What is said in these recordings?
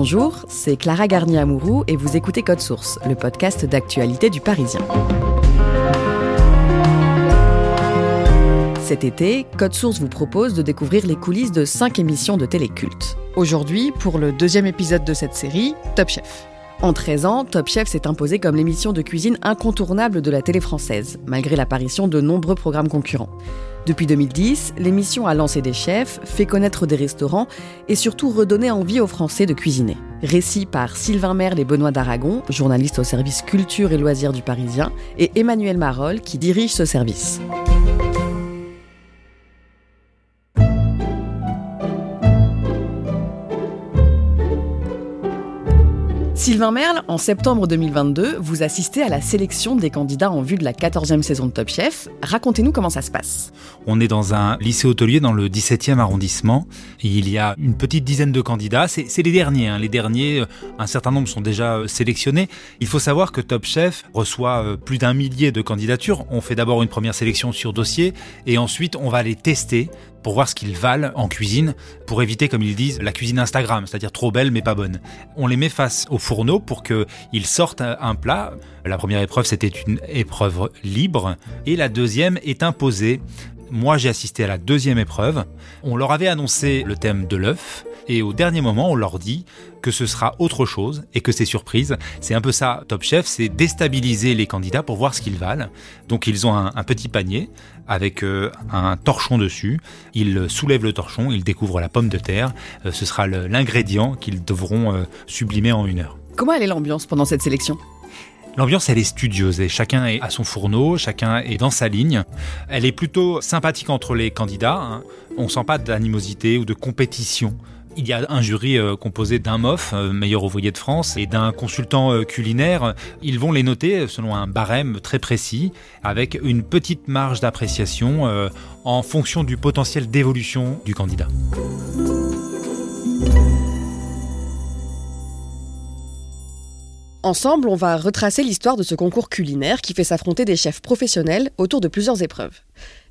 Bonjour, c'est Clara Garnier-Amouroux et vous écoutez Code Source, le podcast d'actualité du Parisien. Cet été, Code Source vous propose de découvrir les coulisses de 5 émissions de téléculte. Aujourd'hui, pour le deuxième épisode de cette série, Top Chef. En 13 ans, Top Chef s'est imposé comme l'émission de cuisine incontournable de la télé française, malgré l'apparition de nombreux programmes concurrents. Depuis 2010, l'émission a lancé des chefs, fait connaître des restaurants et surtout redonné envie aux Français de cuisiner. Récit par Sylvain Merle et Benoît d'Aragon, journalistes au service culture et loisirs du Parisien, et Emmanuel Marolles qui dirige ce service. Merle, en septembre 2022, vous assistez à la sélection des candidats en vue de la 14e saison de Top Chef. Racontez-nous comment ça se passe. On est dans un lycée hôtelier dans le 17e arrondissement. Il y a une petite dizaine de candidats. C'est les derniers. Hein. Les derniers, euh, un certain nombre sont déjà euh, sélectionnés. Il faut savoir que Top Chef reçoit euh, plus d'un millier de candidatures. On fait d'abord une première sélection sur dossier et ensuite on va les tester pour voir ce qu'ils valent en cuisine, pour éviter, comme ils disent, la cuisine Instagram, c'est-à-dire trop belle mais pas bonne. On les met face au fourneau pour qu'ils sortent un plat. La première épreuve, c'était une épreuve libre, et la deuxième est imposée. Moi, j'ai assisté à la deuxième épreuve. On leur avait annoncé le thème de l'œuf, et au dernier moment, on leur dit que ce sera autre chose et que c'est surprise. C'est un peu ça, Top Chef, c'est déstabiliser les candidats pour voir ce qu'ils valent. Donc ils ont un, petit panier avec euh, un torchon dessus. Ils soulèvent le torchon, ils découvrent la pomme de terre. Euh, ce sera l'ingrédient qu'ils devront euh, sublimer en une heure. Comment elle est l'ambiance pendant cette sélection? L'ambiance, elle est studieuse et chacun est à son fourneau, chacun est dans sa ligne. Elle est plutôt sympathique entre les candidats. Hein. On sent pas d'animosité ou de compétition. Il y a un jury euh, composé d'un MOF, euh, meilleur ouvrier de France, et d'un consultant euh, culinaire. Ils vont les noter selon un barème très précis, avec une petite marge d'appréciation en fonction du potentiel d'évolution du candidat. Ensemble, on va retracer l'histoire de ce concours culinaire qui fait s'affronter des chefs professionnels autour de plusieurs épreuves.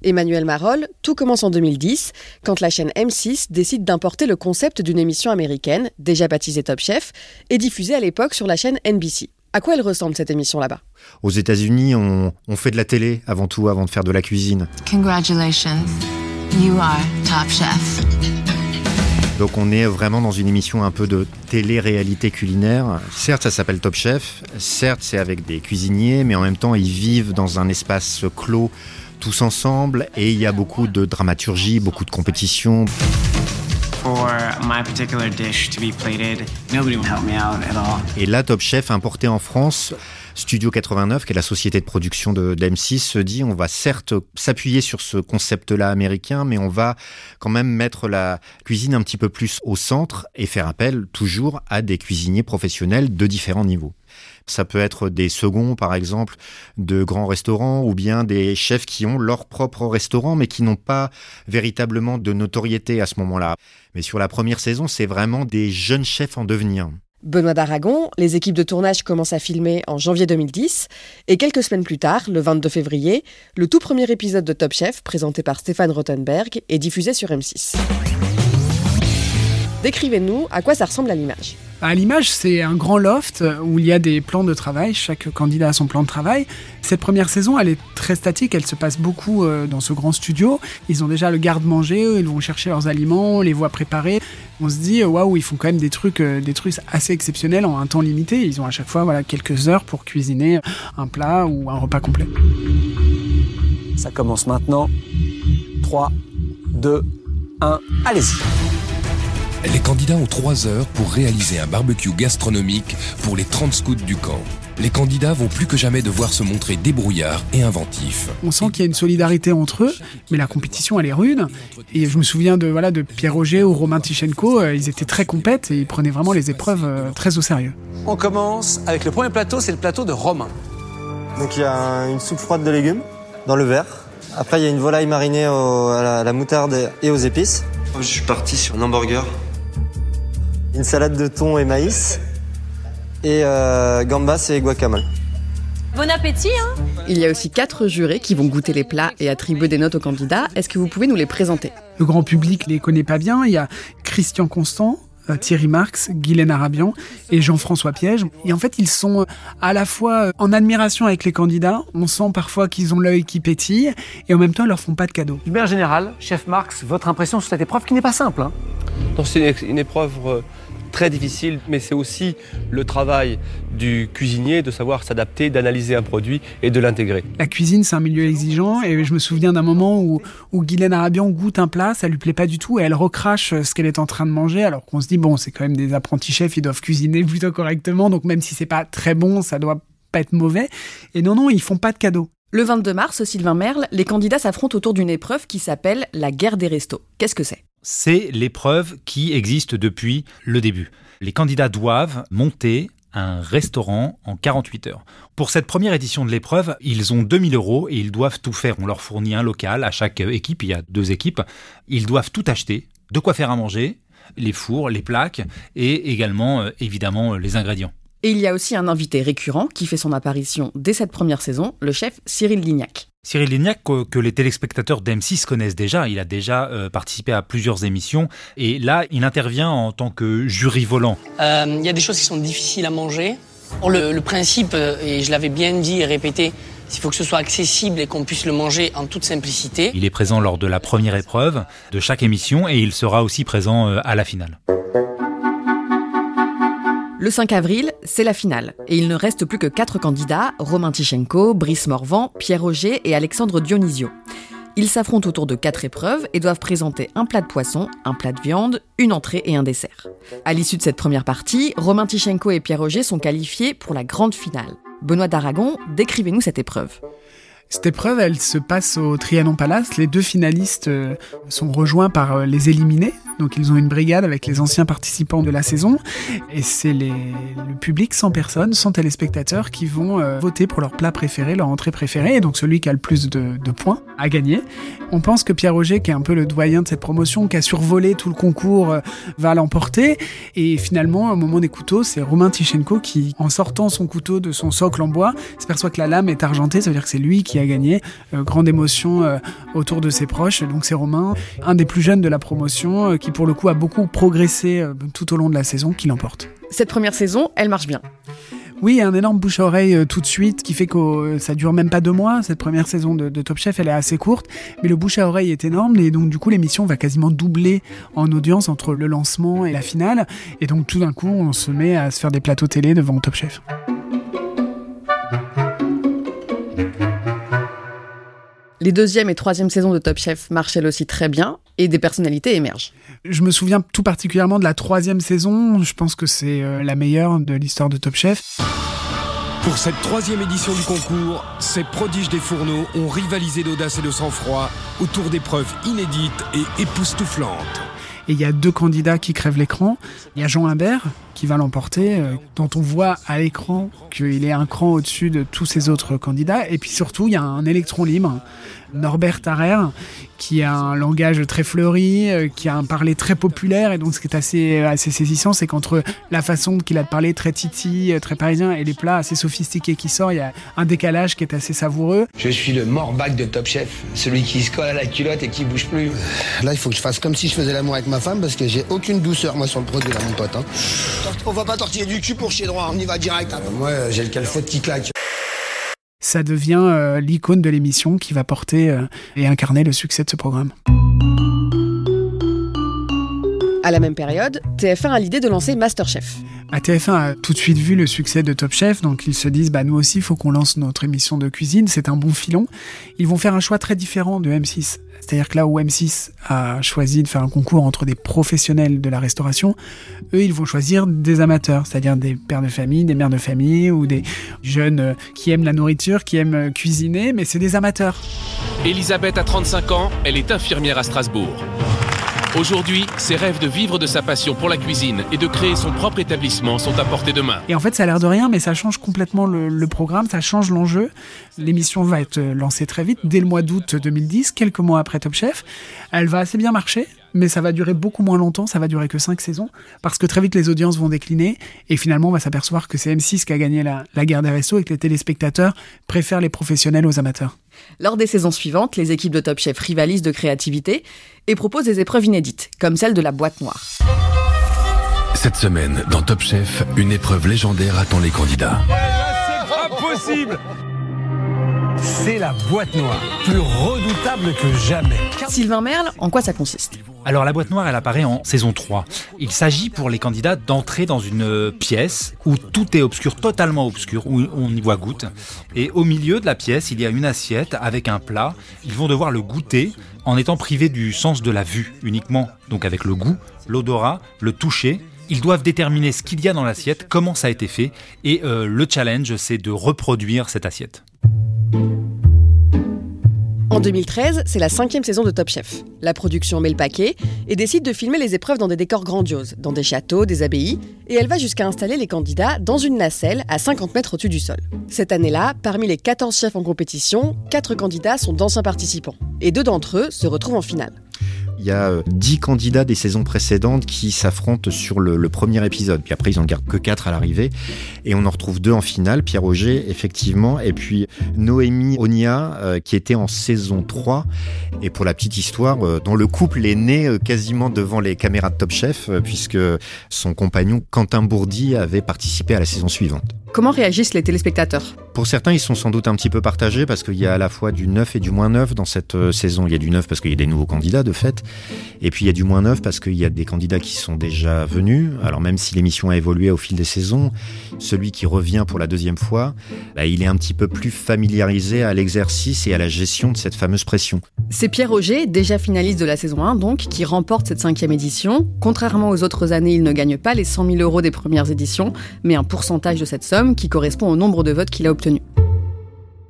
Emmanuel Marolle, tout commence en 2010, quand la chaîne M6 décide d'importer le concept d'une émission américaine, déjà baptisée Top Chef, et diffusée à l'époque sur la chaîne NBC. À quoi elle ressemble cette émission là-bas? Aux États-Unis, on, on fait de la télé avant tout, avant de faire de la cuisine. Congratulations, you are Top Chef. Donc on est vraiment dans une émission un peu de télé-réalité culinaire. Certes, ça s'appelle Top Chef. Certes, c'est avec des cuisiniers, mais en même temps, ils vivent dans un espace clos tous ensemble et il y a beaucoup de dramaturgie, beaucoup de compétition. Et là, Top Chef importé en France Studio 89, qui est la société de production de, d'M6, se dit on va certes s'appuyer sur ce concept-là américain, mais on va quand même mettre la cuisine un petit peu plus au centre et faire appel toujours à des cuisiniers professionnels de différents niveaux. Ça peut être des seconds, par exemple, de grands restaurants, ou bien des chefs qui ont leur propre restaurant, mais qui n'ont pas véritablement de notoriété à ce moment-là. Mais sur la première saison, c'est vraiment des jeunes chefs en devenir. Benoît d'Aragon, les équipes de tournage commencent à filmer en janvier 2010 et quelques semaines plus tard, le 22 février, le tout premier épisode de Top Chef, présenté par Stéphane Rothenberg, est diffusé sur M6. Décrivez-nous à quoi ça ressemble à l'image. À l'image, c'est un grand loft où il y a des plans de travail. Chaque candidat a son plan de travail. Cette première saison, elle est très statique. Elle se passe beaucoup euh, dans ce grand studio. Ils ont déjà le garde-manger. Ils vont chercher leurs aliments, les voit préparer. On se dit, waouh, ils font quand même des trucs, euh, des trucs assez exceptionnels en un temps limité. Ils ont à chaque fois voilà, quelques heures pour cuisiner un plat ou un repas complet. Ça commence maintenant. 3, 2, 1, allez-y. Les candidats ont 3 heures pour réaliser un barbecue gastronomique pour les 30 scouts du camp. Les candidats vont plus que jamais devoir se montrer débrouillards et inventifs. On sent qu'il y a une solidarité entre eux, mais la compétition elle est rude. Et je me souviens de voilà de Pierre Roger ou Romain Tichenko, euh, ils étaient très compètes et ils prenaient vraiment les épreuves euh, très au sérieux. On commence avec le premier plateau, c'est le plateau de Romain. Donc il y a une soupe froide de légumes dans le verre. Après il y a une volaille marinée au- à, la, à la moutarde et aux épices. Je suis parti sur un hamburger. Une salade de thon et maïs. Et euh, gambas et guacamole. Bon appétit, hein Il y a aussi quatre jurés qui vont goûter les plats et attribuer des notes aux candidats. Est-ce que vous pouvez nous les présenter? Le grand public les connaît pas bien. Il y a Christian Constant, euh, Thierry Marx, Guylaine Arabian et Jean-François Piège. Et en fait, ils sont euh, à la fois en admiration avec les candidats. On sent parfois qu'ils ont l'œil qui pétille et en même temps, ils leur font pas de cadeaux. Du maire général, chef Marx, votre impression sur cette épreuve qui n'est pas simple. Hein? Non, c'est une, une épreuve euh, très difficile, mais c'est aussi le travail du cuisinier de savoir s'adapter, d'analyser un produit et de l'intégrer. La cuisine, c'est un milieu exigeant et je me souviens d'un moment où, où Guylaine Arabian goûte un plat, ça lui plaît pas du tout et elle recrache ce qu'elle est en train de manger alors qu'on se dit bon, c'est quand même des apprentis chefs, ils doivent cuisiner plutôt correctement donc même si c'est pas très bon, ça doit pas être mauvais. Et non, non, ils font pas de cadeaux. Le 22 mars, Sylvain Merle, les candidats s'affrontent autour d'une épreuve qui s'appelle la guerre des restos. Qu'est-ce que c'est? C'est l'épreuve qui existe depuis le début. Les candidats doivent monter un restaurant en 48 heures. Pour cette première édition de l'épreuve, ils ont 2000 euros et ils doivent tout faire. On leur fournit un local à chaque équipe, il y a deux équipes. Ils doivent tout acheter, de quoi faire à manger, les fours, les plaques et également euh, évidemment euh, les ingrédients. Et il y a aussi un invité récurrent qui fait son apparition dès cette première saison, le chef Cyril Lignac. Cyril Lignac, que, les téléspectateurs d'M6 connaissent déjà, il a déjà euh, participé à plusieurs émissions et là, il intervient en tant que jury volant. Euh, Il y a des choses qui sont difficiles à manger. Le, le principe, euh, et je l'avais bien dit et répété, il faut que ce soit accessible et qu'on puisse le manger en toute simplicité. Il est présent lors de la première épreuve de chaque émission et il sera aussi présent à la finale. Le 5 avril, c'est la finale. Et il ne reste plus que quatre candidats, Romain Tichenko, Brice Morvan, Pierre Roger et Alexandre Dionisio. Ils s'affrontent autour de quatre épreuves et doivent présenter un plat de poisson, un plat de viande, une entrée et un dessert. À l'issue de cette première partie, Romain Tichenko et Pierre Roger sont qualifiés pour la grande finale. Benoît d'Aragon, décrivez-nous cette épreuve. Cette épreuve, elle se passe au Trianon Palace. Les deux finalistes euh, sont rejoints par euh, les éliminés. Donc ils ont une brigade avec les anciens participants de la saison. Et c'est le public, 100 personnes, 100 téléspectateurs qui vont euh, voter pour leur plat préféré, leur entrée préférée. Et donc celui qui a le plus de, de points a gagné. On pense que Pierre Roger, qui est un peu le doyen de cette promotion, qui a survolé tout le concours, va l'emporter. Et finalement, au moment des couteaux, c'est Romain Tichenko qui, en sortant son couteau de son socle en bois, s'aperçoit que la lame est argentée. Ça veut dire que c'est lui qui a gagné. Euh, grande émotion euh, autour de ses proches. Donc c'est Romain, un des plus jeunes de la promotion, euh, qui pour le coup a beaucoup progressé tout au long de la saison, qui l'emporte. Cette première saison, elle marche bien. Oui, un énorme bouche à oreille tout de suite qui fait que ça dure même pas deux mois. Cette première saison de, de Top Chef, elle est assez courte, mais le bouche à oreille est énorme et donc du coup l'émission va quasiment doubler en audience entre le lancement et la finale. Et donc tout d'un coup, on se met à se faire des plateaux télé devant Top Chef. Les deuxième et troisième saisons de Top Chef marchent elles aussi très bien et des personnalités émergent. Je me souviens tout particulièrement de la troisième saison. Je pense que c'est euh, la meilleure de l'histoire de Top Chef. Pour cette troisième édition du concours, ces prodiges des fourneaux ont rivalisé d'audace et de sang-froid autour d'épreuves inédites et époustouflantes. Et il y a deux candidats qui crèvent l'écran. Il y a Jean Imbert qui va l'emporter, euh, dont on voit à l'écran qu'il est un cran au-dessus de tous ces autres candidats. Et puis surtout, il y a un électron libre, Norbert Tarrer, qui a un langage très fleuri, euh, qui a un parler très populaire. Et donc, ce qui est assez, assez saisissant, c'est qu'entre la façon qu'il a de parler très titi, euh, très parisien, et les plats assez sophistiqués qui sortent, il y a un décalage qui est assez savoureux. Je suis le morbac de Top Chef, celui qui se colle à la culotte et qui bouge plus. Là, il faut que je fasse comme si je faisais l'amour avec ma femme parce que j'ai aucune douceur, moi, sur le produit, là, mon pote. hein. On va pas tortiller du cul pour chier droit, on y va direct. hein. Moi, j'ai le calfot qui claque. Ça devient euh, l'icône de l'émission qui va porter euh, et incarner le succès de ce programme. À la même période, TF1 a l'idée de lancer Masterchef. Bah, TF1 a tout de suite vu le succès de Top Chef, donc ils se disent bah nous aussi il faut qu'on lance notre émission de cuisine, c'est un bon filon. Ils vont faire un choix très différent de M6. C'est-à-dire que là où M6 a choisi de faire un concours entre des professionnels de la restauration, eux ils vont choisir des amateurs, c'est-à-dire des pères de famille, des mères de famille ou des jeunes euh, qui aiment la nourriture, qui aiment euh, cuisiner, mais c'est des amateurs. Elisabeth a 35 ans, elle est infirmière à Strasbourg. Aujourd'hui, ses rêves de vivre de sa passion pour la cuisine et de créer son propre établissement sont à portée de main. Et en fait, ça a l'air de rien, mais ça change complètement le, programme, ça change l'enjeu. L'émission va être lancée très vite, dès le mois d'août 2010, quelques mois après Top Chef. Elle va assez bien marcher, mais ça va durer beaucoup moins longtemps, ça va durer que 5 saisons, parce que très vite les audiences vont décliner, et finalement on va s'apercevoir que c'est M6 qui a gagné la, la guerre des restos et que les téléspectateurs préfèrent les professionnels aux amateurs. Lors des saisons suivantes, les équipes de Top Chef rivalisent de créativité et proposent des épreuves inédites, comme celle de la boîte noire. Cette semaine, dans Top Chef, une épreuve légendaire attend les candidats. Impossible C'est la boîte noire, plus redoutable que jamais. Sylvain Merle, en quoi ça consiste? Alors la boîte noire, elle apparaît en saison 3. Il s'agit pour les candidats d'entrer dans une euh, pièce où tout est obscur, totalement obscur, où on y voit goutte. Et au milieu de la pièce, il y a une assiette avec un plat. Ils vont devoir le goûter en étant privés du sens de la vue uniquement, donc avec le goût, l'odorat, le toucher. Ils doivent déterminer ce qu'il y a dans l'assiette, comment ça a été fait, et euh, le challenge, c'est de reproduire cette assiette. En 2013, c'est la cinquième saison de Top Chef. La production met le paquet et décide de filmer les épreuves dans des décors grandioses, dans des châteaux, des abbayes, et elle va jusqu'à installer les candidats dans une nacelle à 50 mètres au-dessus du sol. Cette année-là, parmi les 14 chefs en compétition, 4 candidats sont d'anciens participants, et deux d'entre eux se retrouvent en finale. Il y a euh, 10 candidats des saisons précédentes qui s'affrontent sur le, premier épisode. Puis après, ils en gardent que 4 à l'arrivée. Et on en retrouve deux en finale. Pierre Auger, effectivement. Et puis Noémie Onia, euh, qui était en saison 3. Et pour la petite histoire, euh, dont le couple est né euh, quasiment devant les caméras de Top Chef, euh, puisque son compagnon Quentin Bourdi avait participé à la saison suivante. Comment réagissent les téléspectateurs? Pour certains, ils sont sans doute un petit peu partagés parce qu'il y a à la fois du neuf et du moins neuf dans cette euh, saison. Il y a du neuf parce qu'il y a des nouveaux candidats de fait, et puis il y a du moins neuf parce qu'il y a des candidats qui sont déjà venus. Alors même si l'émission a évolué au fil des saisons, celui qui revient pour la deuxième fois, bah, il est un petit peu plus familiarisé à l'exercice et à la gestion de cette fameuse pression. C'est Pierre Auger, déjà finaliste de la saison 1 donc, qui remporte cette cinquième édition. Contrairement aux autres années, il ne gagne pas les 100 000 euros des premières éditions, mais un pourcentage de cette somme qui correspond au nombre de votes qu'il a obtenu.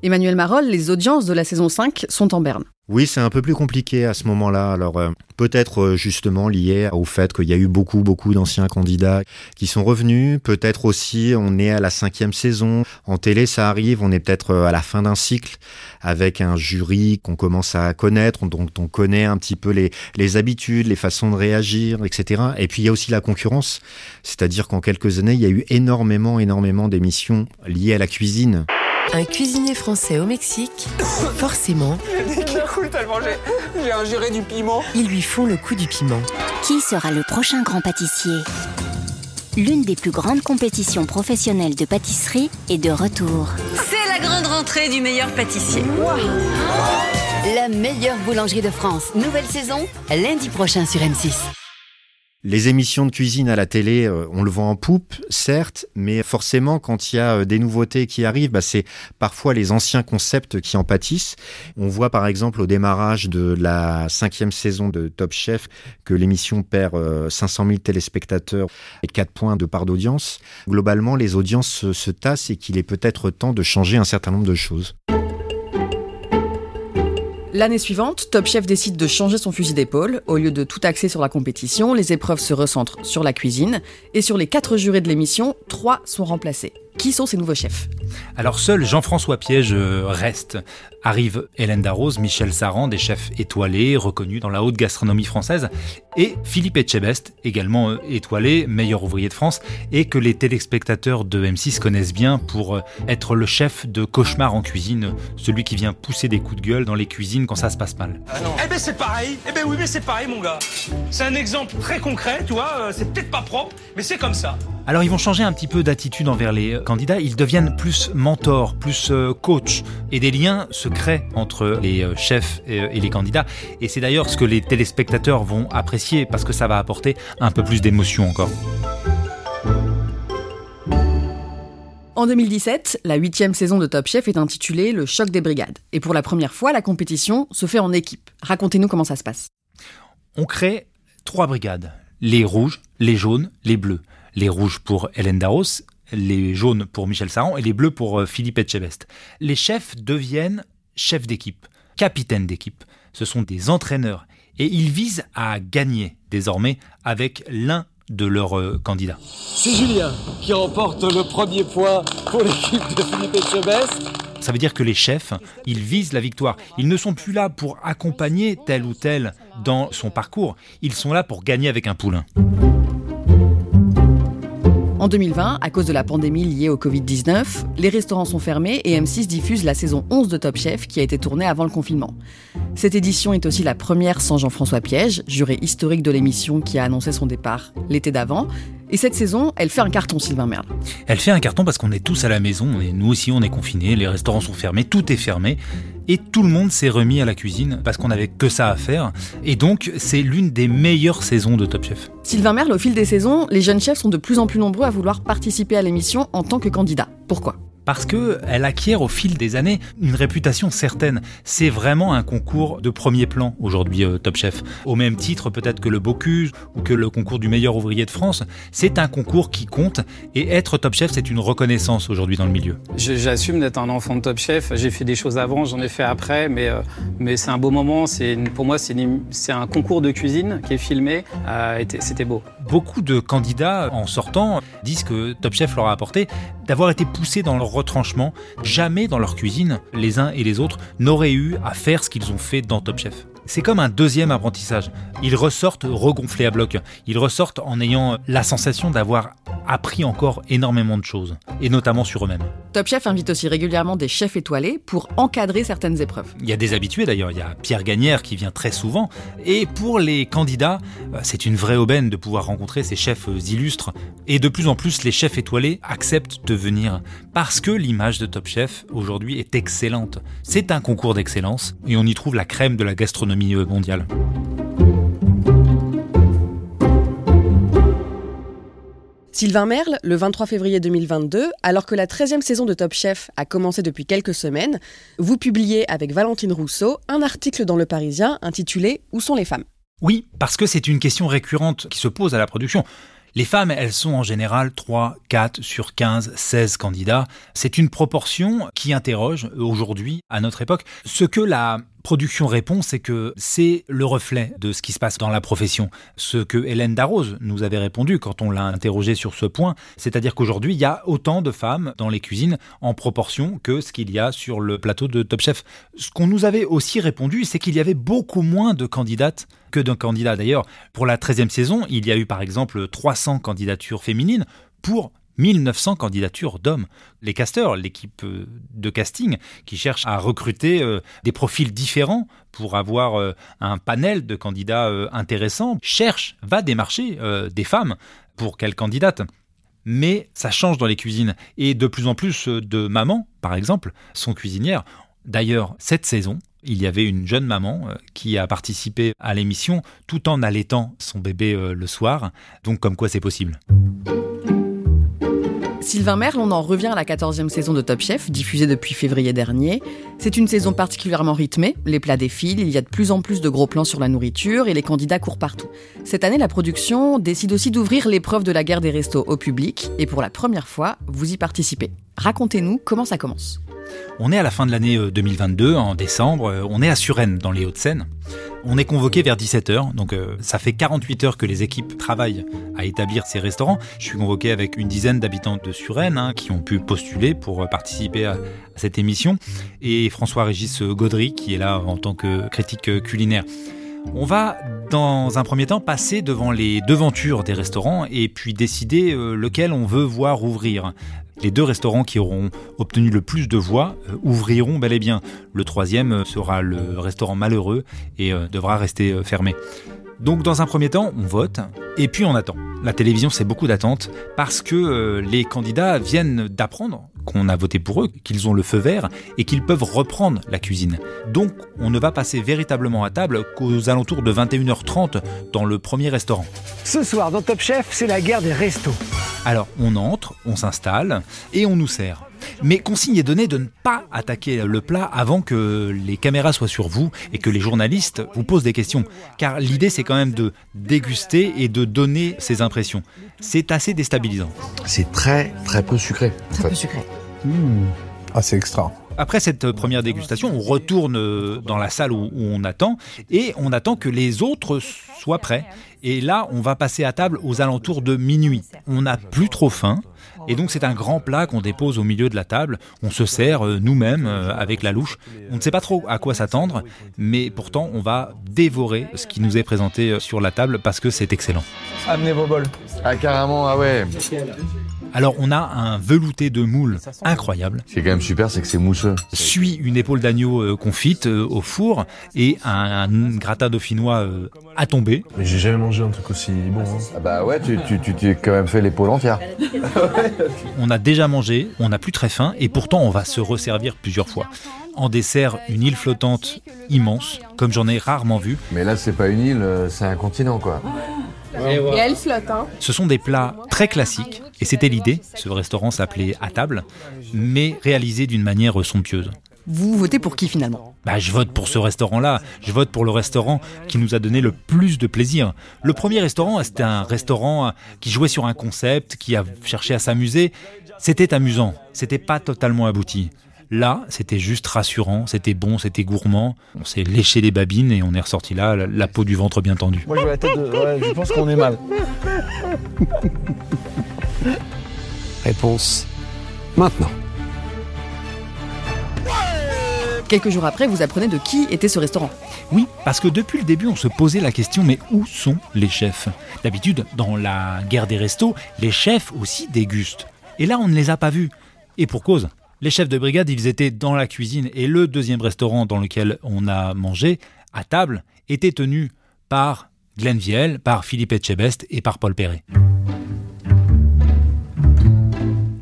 Emmanuel Marolle, les audiences de la saison 5 sont en berne. Oui, c'est un peu plus compliqué à ce moment-là. Alors euh, peut-être euh, justement lié au fait qu'il y a eu beaucoup, beaucoup d'anciens candidats qui sont revenus. Peut-être aussi on est à la cinquième saison. En télé, ça arrive. On est peut-être euh, à la fin d'un cycle avec un jury qu'on commence à connaître, dont on connaît un petit peu les, les habitudes, les façons de réagir, etc. Et puis il y a aussi la concurrence. C'est-à-dire qu'en quelques années, il y a eu énormément, énormément d'émissions liées à la cuisine. Un cuisinier français au Mexique, forcément, tellement j'ai, j'ai ingéré du piment. ils lui font le coup du piment. Qui sera le prochain grand pâtissier? L'une des plus grandes compétitions professionnelles de pâtisserie est de retour. C'est la grande rentrée du meilleur pâtissier. La meilleure boulangerie de France, nouvelle saison, lundi prochain sur M6. Les émissions de cuisine à la télé, euh, on le vend en poupe, certes, mais forcément, quand il y a euh, des nouveautés qui arrivent, bah, c'est parfois les anciens concepts qui en pâtissent. On voit par exemple au démarrage de la cinquième saison de Top Chef que l'émission perd euh, 500 000 téléspectateurs et 4 points de part d'audience. Globalement, les audiences se tassent et qu'il est peut-être temps de changer un certain nombre de choses. L'année suivante, Top Chef décide de changer son fusil d'épaule. Au lieu de tout axer sur la compétition, les épreuves se recentrent sur la cuisine. Et sur les quatre jurés de l'émission, trois sont remplacés. Qui sont ces nouveaux chefs? Alors seul Jean-François Piège euh, reste. Arrive Hélène Darroze, Michel Saran, des chefs étoilés, reconnus dans la haute gastronomie française, et Philippe Etchebest, également euh, étoilé, meilleur ouvrier de France, et que les téléspectateurs de M6 connaissent bien pour euh, être le chef de Cauchemar en cuisine, celui qui vient pousser des coups de gueule dans les cuisines quand ça se passe mal. Eh ben c'est pareil, eh ben oui mais c'est pareil mon gars. C'est un exemple très concret, tu vois, euh, c'est peut-être pas propre, mais c'est comme ça. Alors ils vont changer un petit peu d'attitude envers les candidats, ils deviennent plus mentors, plus coach, et des liens se créent entre les chefs et les candidats. Et c'est d'ailleurs ce que les téléspectateurs vont apprécier, parce que ça va apporter un peu plus d'émotion encore. En 2017, la huitième saison de Top Chef est intitulée Le choc des brigades. Et pour la première fois, la compétition se fait en équipe. Racontez-nous comment ça se passe. On crée trois brigades. Les rouges, les jaunes, les bleus. Les rouges pour Hélène Darros, les jaunes pour Michel Saran et les bleus pour euh, Philippe Etchebest. Les chefs deviennent chefs d'équipe, capitaines d'équipe. Ce sont des entraîneurs et ils visent à gagner désormais avec l'un de leurs euh, candidats. C'est Julien qui remporte le premier point pour l'équipe de Philippe Etchebest. Ça veut dire que les chefs, ils visent la victoire. Ils ne sont plus là pour accompagner tel ou tel dans son parcours. Ils sont là pour gagner avec un poulain. En 2020, à cause de la pandémie liée au Covid-19, les restaurants sont fermés et M6 diffuse la saison 11 de Top Chef qui a été tournée avant le confinement. Cette édition est aussi la première sans Jean-François Piège, juré historique de l'émission qui a annoncé son départ l'été d'avant. Et cette saison, elle fait un carton, Sylvain Merle. Elle fait un carton parce qu'on est tous à la maison, et nous aussi on est confinés, les restaurants sont fermés, tout est fermé. Et tout le monde s'est remis à la cuisine parce qu'on n'avait que ça à faire. Et donc, c'est l'une des meilleures saisons de Top Chef. Sylvain Merle, au fil des saisons, les jeunes chefs sont de plus en plus nombreux à vouloir participer à l'émission en tant que candidat. Pourquoi? Parce qu'elle acquiert au fil des années une réputation certaine. C'est vraiment un concours de premier plan aujourd'hui, euh, Top Chef. Au même titre peut-être que le Bocuse ou que le concours du meilleur ouvrier de France, c'est un concours qui compte et être Top Chef, c'est une reconnaissance aujourd'hui dans le milieu. J'assume d'être un enfant de Top Chef. J'ai fait des choses avant, j'en ai fait après, mais, euh, mais c'est un beau moment. Pour moi, c'est un concours de cuisine qui est filmé. Euh, C'était beau. Beaucoup de candidats en sortant disent que Top Chef leur a apporté d'avoir été poussés dans leur retranchement. Jamais dans leur cuisine, les uns et les autres n'auraient eu à faire ce qu'ils ont fait dans Top Chef. C'est comme un deuxième apprentissage. Ils ressortent regonflés à bloc. Ils ressortent en ayant la sensation d'avoir appris encore énormément de choses, et notamment sur eux-mêmes. Top Chef invite aussi régulièrement des chefs étoilés pour encadrer certaines épreuves. Il y a des habitués d'ailleurs, il y a Pierre Gagnère qui vient très souvent, et pour les candidats, euh, c'est une vraie aubaine de pouvoir rencontrer ces chefs illustres, et de plus en plus les chefs étoilés acceptent de venir, parce que l'image de Top Chef aujourd'hui est excellente. C'est un concours d'excellence, et on y trouve la crème de la gastronomie mondiale. Sylvain Merle, le 23 février 2022, alors que la 13e saison de Top Chef a commencé depuis quelques semaines, vous publiez avec Valentine Rousseau un article dans Le Parisien intitulé Où sont les femmes? Oui, parce que c'est une question récurrente qui se pose à la production. Les femmes, elles sont en général 3, 4 sur 15, 16 candidats. C'est une proportion qui interroge aujourd'hui, à notre époque, ce que la production répond, c'est que c'est le reflet de ce qui se passe dans la profession. Ce que Hélène Darroze nous avait répondu quand on l'a interrogée sur ce point, c'est-à-dire qu'aujourd'hui, il y a autant de femmes dans les cuisines en proportion que ce qu'il y a sur le plateau de Top Chef. Ce qu'on nous avait aussi répondu, c'est qu'il y avait beaucoup moins de candidates que de candidats. D'ailleurs, pour la 13e saison, il y a eu par exemple 300 candidatures féminines pour 1900 candidatures d'hommes. Les casteurs, l'équipe euh, de casting qui cherche à recruter euh, des profils différents pour avoir euh, un panel de candidats intéressants, cherche, va démarcher des femmes pour qu'elles candidatent. Mais ça change dans les cuisines et de plus en plus de mamans, par exemple, sont cuisinières. D'ailleurs, cette saison, il y avait une jeune maman qui a participé à l'émission tout en allaitant son bébé le soir. Donc comme quoi c'est possible. Sylvain Merle, on en revient à la 14e saison de Top Chef, diffusée depuis février dernier. C'est une saison particulièrement rythmée, les plats défilent, il y a de plus en plus de gros plans sur la nourriture et les candidats courent partout. Cette année, la production décide aussi d'ouvrir l'épreuve de la guerre des restos au public et pour la première fois, vous y participez. Racontez-nous comment ça commence. On est à la fin de l'année 2022, euh, en décembre, euh, on est à Suresnes, dans les Hauts-de-Seine. On est convoqué vers 17h, donc euh, ça fait 48 heures que les équipes travaillent à établir ces restaurants. Je suis convoqué avec une dizaine d'habitants de Suresnes hein, qui ont pu postuler pour participer à, cette émission, et François-Régis Gaudry qui est là en tant que critique culinaire. On va, dans un premier temps, passer devant les devantures des restaurants et puis décider lequel on veut voir ouvrir. Les deux restaurants qui auront obtenu le plus de voix euh, ouvriront bel et bien. Le troisième euh, sera le restaurant malheureux et euh, devra rester fermé. Donc dans un premier temps, on vote et puis on attend. La télévision, c'est beaucoup d'attentes parce que euh, les candidats viennent d'apprendre qu'on a voté pour eux, qu'ils ont le feu vert et qu'ils peuvent reprendre la cuisine. Donc, on ne va passer véritablement à table qu'aux alentours de 21h30 dans le premier restaurant. Ce soir, dans Top Chef, c'est la guerre des restos. Alors, on entre, on s'installe et on nous sert. Mais consigne est donnée de ne pas attaquer le plat avant que les caméras soient sur vous et que les journalistes vous posent des questions. Car l'idée, c'est quand même de déguster et de donner ses impressions. C'est assez déstabilisant. C'est très, très peu sucré. Très peu sucré. Ah, c'est extra. Après cette première dégustation, on retourne dans la salle où, où on attend et on attend que les autres soient prêts. Et là, on va passer à table aux alentours de minuit. On n'a plus trop faim. Et donc c'est un grand plat qu'on dépose au milieu de la table. On se sert euh, nous-mêmes euh, avec la louche. On ne sait pas trop à quoi s'attendre, mais pourtant on va dévorer ce qui nous est présenté euh, sur la table parce que c'est excellent. Amenez vos bols. Ah, carrément, ah ouais. Alors on a un velouté de moule incroyable. Ce qui est quand même super, c'est que c'est mousseux. Suit une épaule d'agneau euh, confite euh, au four et un, un gratin dauphinois euh, à tomber. Mais j'ai jamais mangé un truc aussi bon. hein. Ah bah ouais, tu tu tu t'es quand même fait l'épaule entière. On a déjà mangé, on n'a plus très faim et pourtant on va se resservir plusieurs fois. En dessert, une île flottante immense, comme j'en ai rarement vu. Mais là, c'est pas une île, c'est un continent quoi. Et elle flotte, hein. Ce sont des plats très classiques, et c'était l'idée. Ce restaurant s'appelait À table, mais réalisé d'une manière somptueuse. Vous votez pour qui finalement? Bah, je vote pour ce restaurant-là. Je vote pour le restaurant qui nous a donné le plus de plaisir. Le premier restaurant, c'était un restaurant qui jouait sur un concept, qui a cherché à s'amuser. C'était amusant. C'était pas totalement abouti. Là, c'était juste rassurant, c'était bon, c'était gourmand. On s'est léché les babines et on est ressorti là, la, la peau du ventre bien tendue. Moi, je la tête de. Ouais, je pense qu'on est mal. Réponse maintenant. Quelques jours après, vous apprenez de qui était ce restaurant. Oui, parce que depuis le début, on se posait la question, mais où sont les chefs? D'habitude, dans la guerre des restos, les chefs aussi dégustent. Et là, on ne les a pas vus. Et pour cause. Les chefs de brigade, ils étaient dans la cuisine et le deuxième restaurant dans lequel on a mangé, à table, était tenu par Glenn Viel, par Philippe Etchebest et par Paul Perret.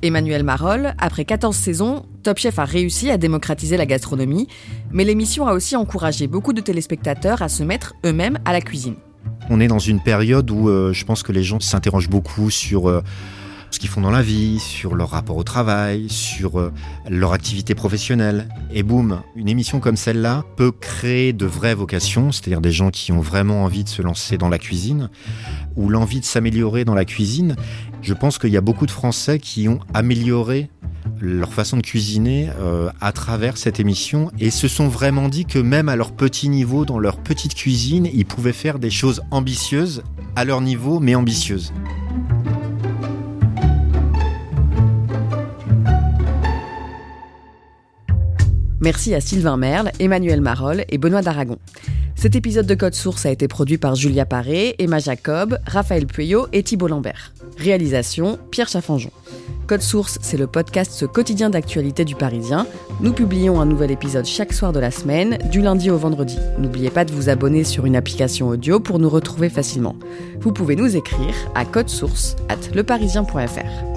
Emmanuel Marolle, après 14 saisons, Top Chef a réussi à démocratiser la gastronomie, mais l'émission a aussi encouragé beaucoup de téléspectateurs à se mettre eux-mêmes à la cuisine. On est dans une période où euh, je pense que les gens s'interrogent beaucoup sur euh, ce qu'ils font dans la vie, sur leur rapport au travail, sur euh, leur activité professionnelle. Et boum, une émission comme celle-là peut créer de vraies vocations, c'est-à-dire des gens qui ont vraiment envie de se lancer dans la cuisine ou l'envie de s'améliorer dans la cuisine. Je pense qu'il y a beaucoup de Français qui ont amélioré leur façon de cuisiner euh, à travers cette émission et se sont vraiment dit que même à leur petit niveau, dans leur petite cuisine, ils pouvaient faire des choses ambitieuses à leur niveau, mais ambitieuses. Merci à Sylvain Merle, Emmanuel Marolle et Benoît d'Aragon. Cet épisode de Code Source a été produit par Julia Paré, Emma Jacob, Raphaël Pueyo et Thibault Lambert. Réalisation Pierre Chaffanjon. Code Source, c'est le podcast quotidien d'actualité du Parisien. Nous publions un nouvel épisode chaque soir de la semaine, du lundi au vendredi. N'oubliez pas de vous abonner sur une application audio pour nous retrouver facilement. Vous pouvez nous écrire à codesource at leparisien.fr.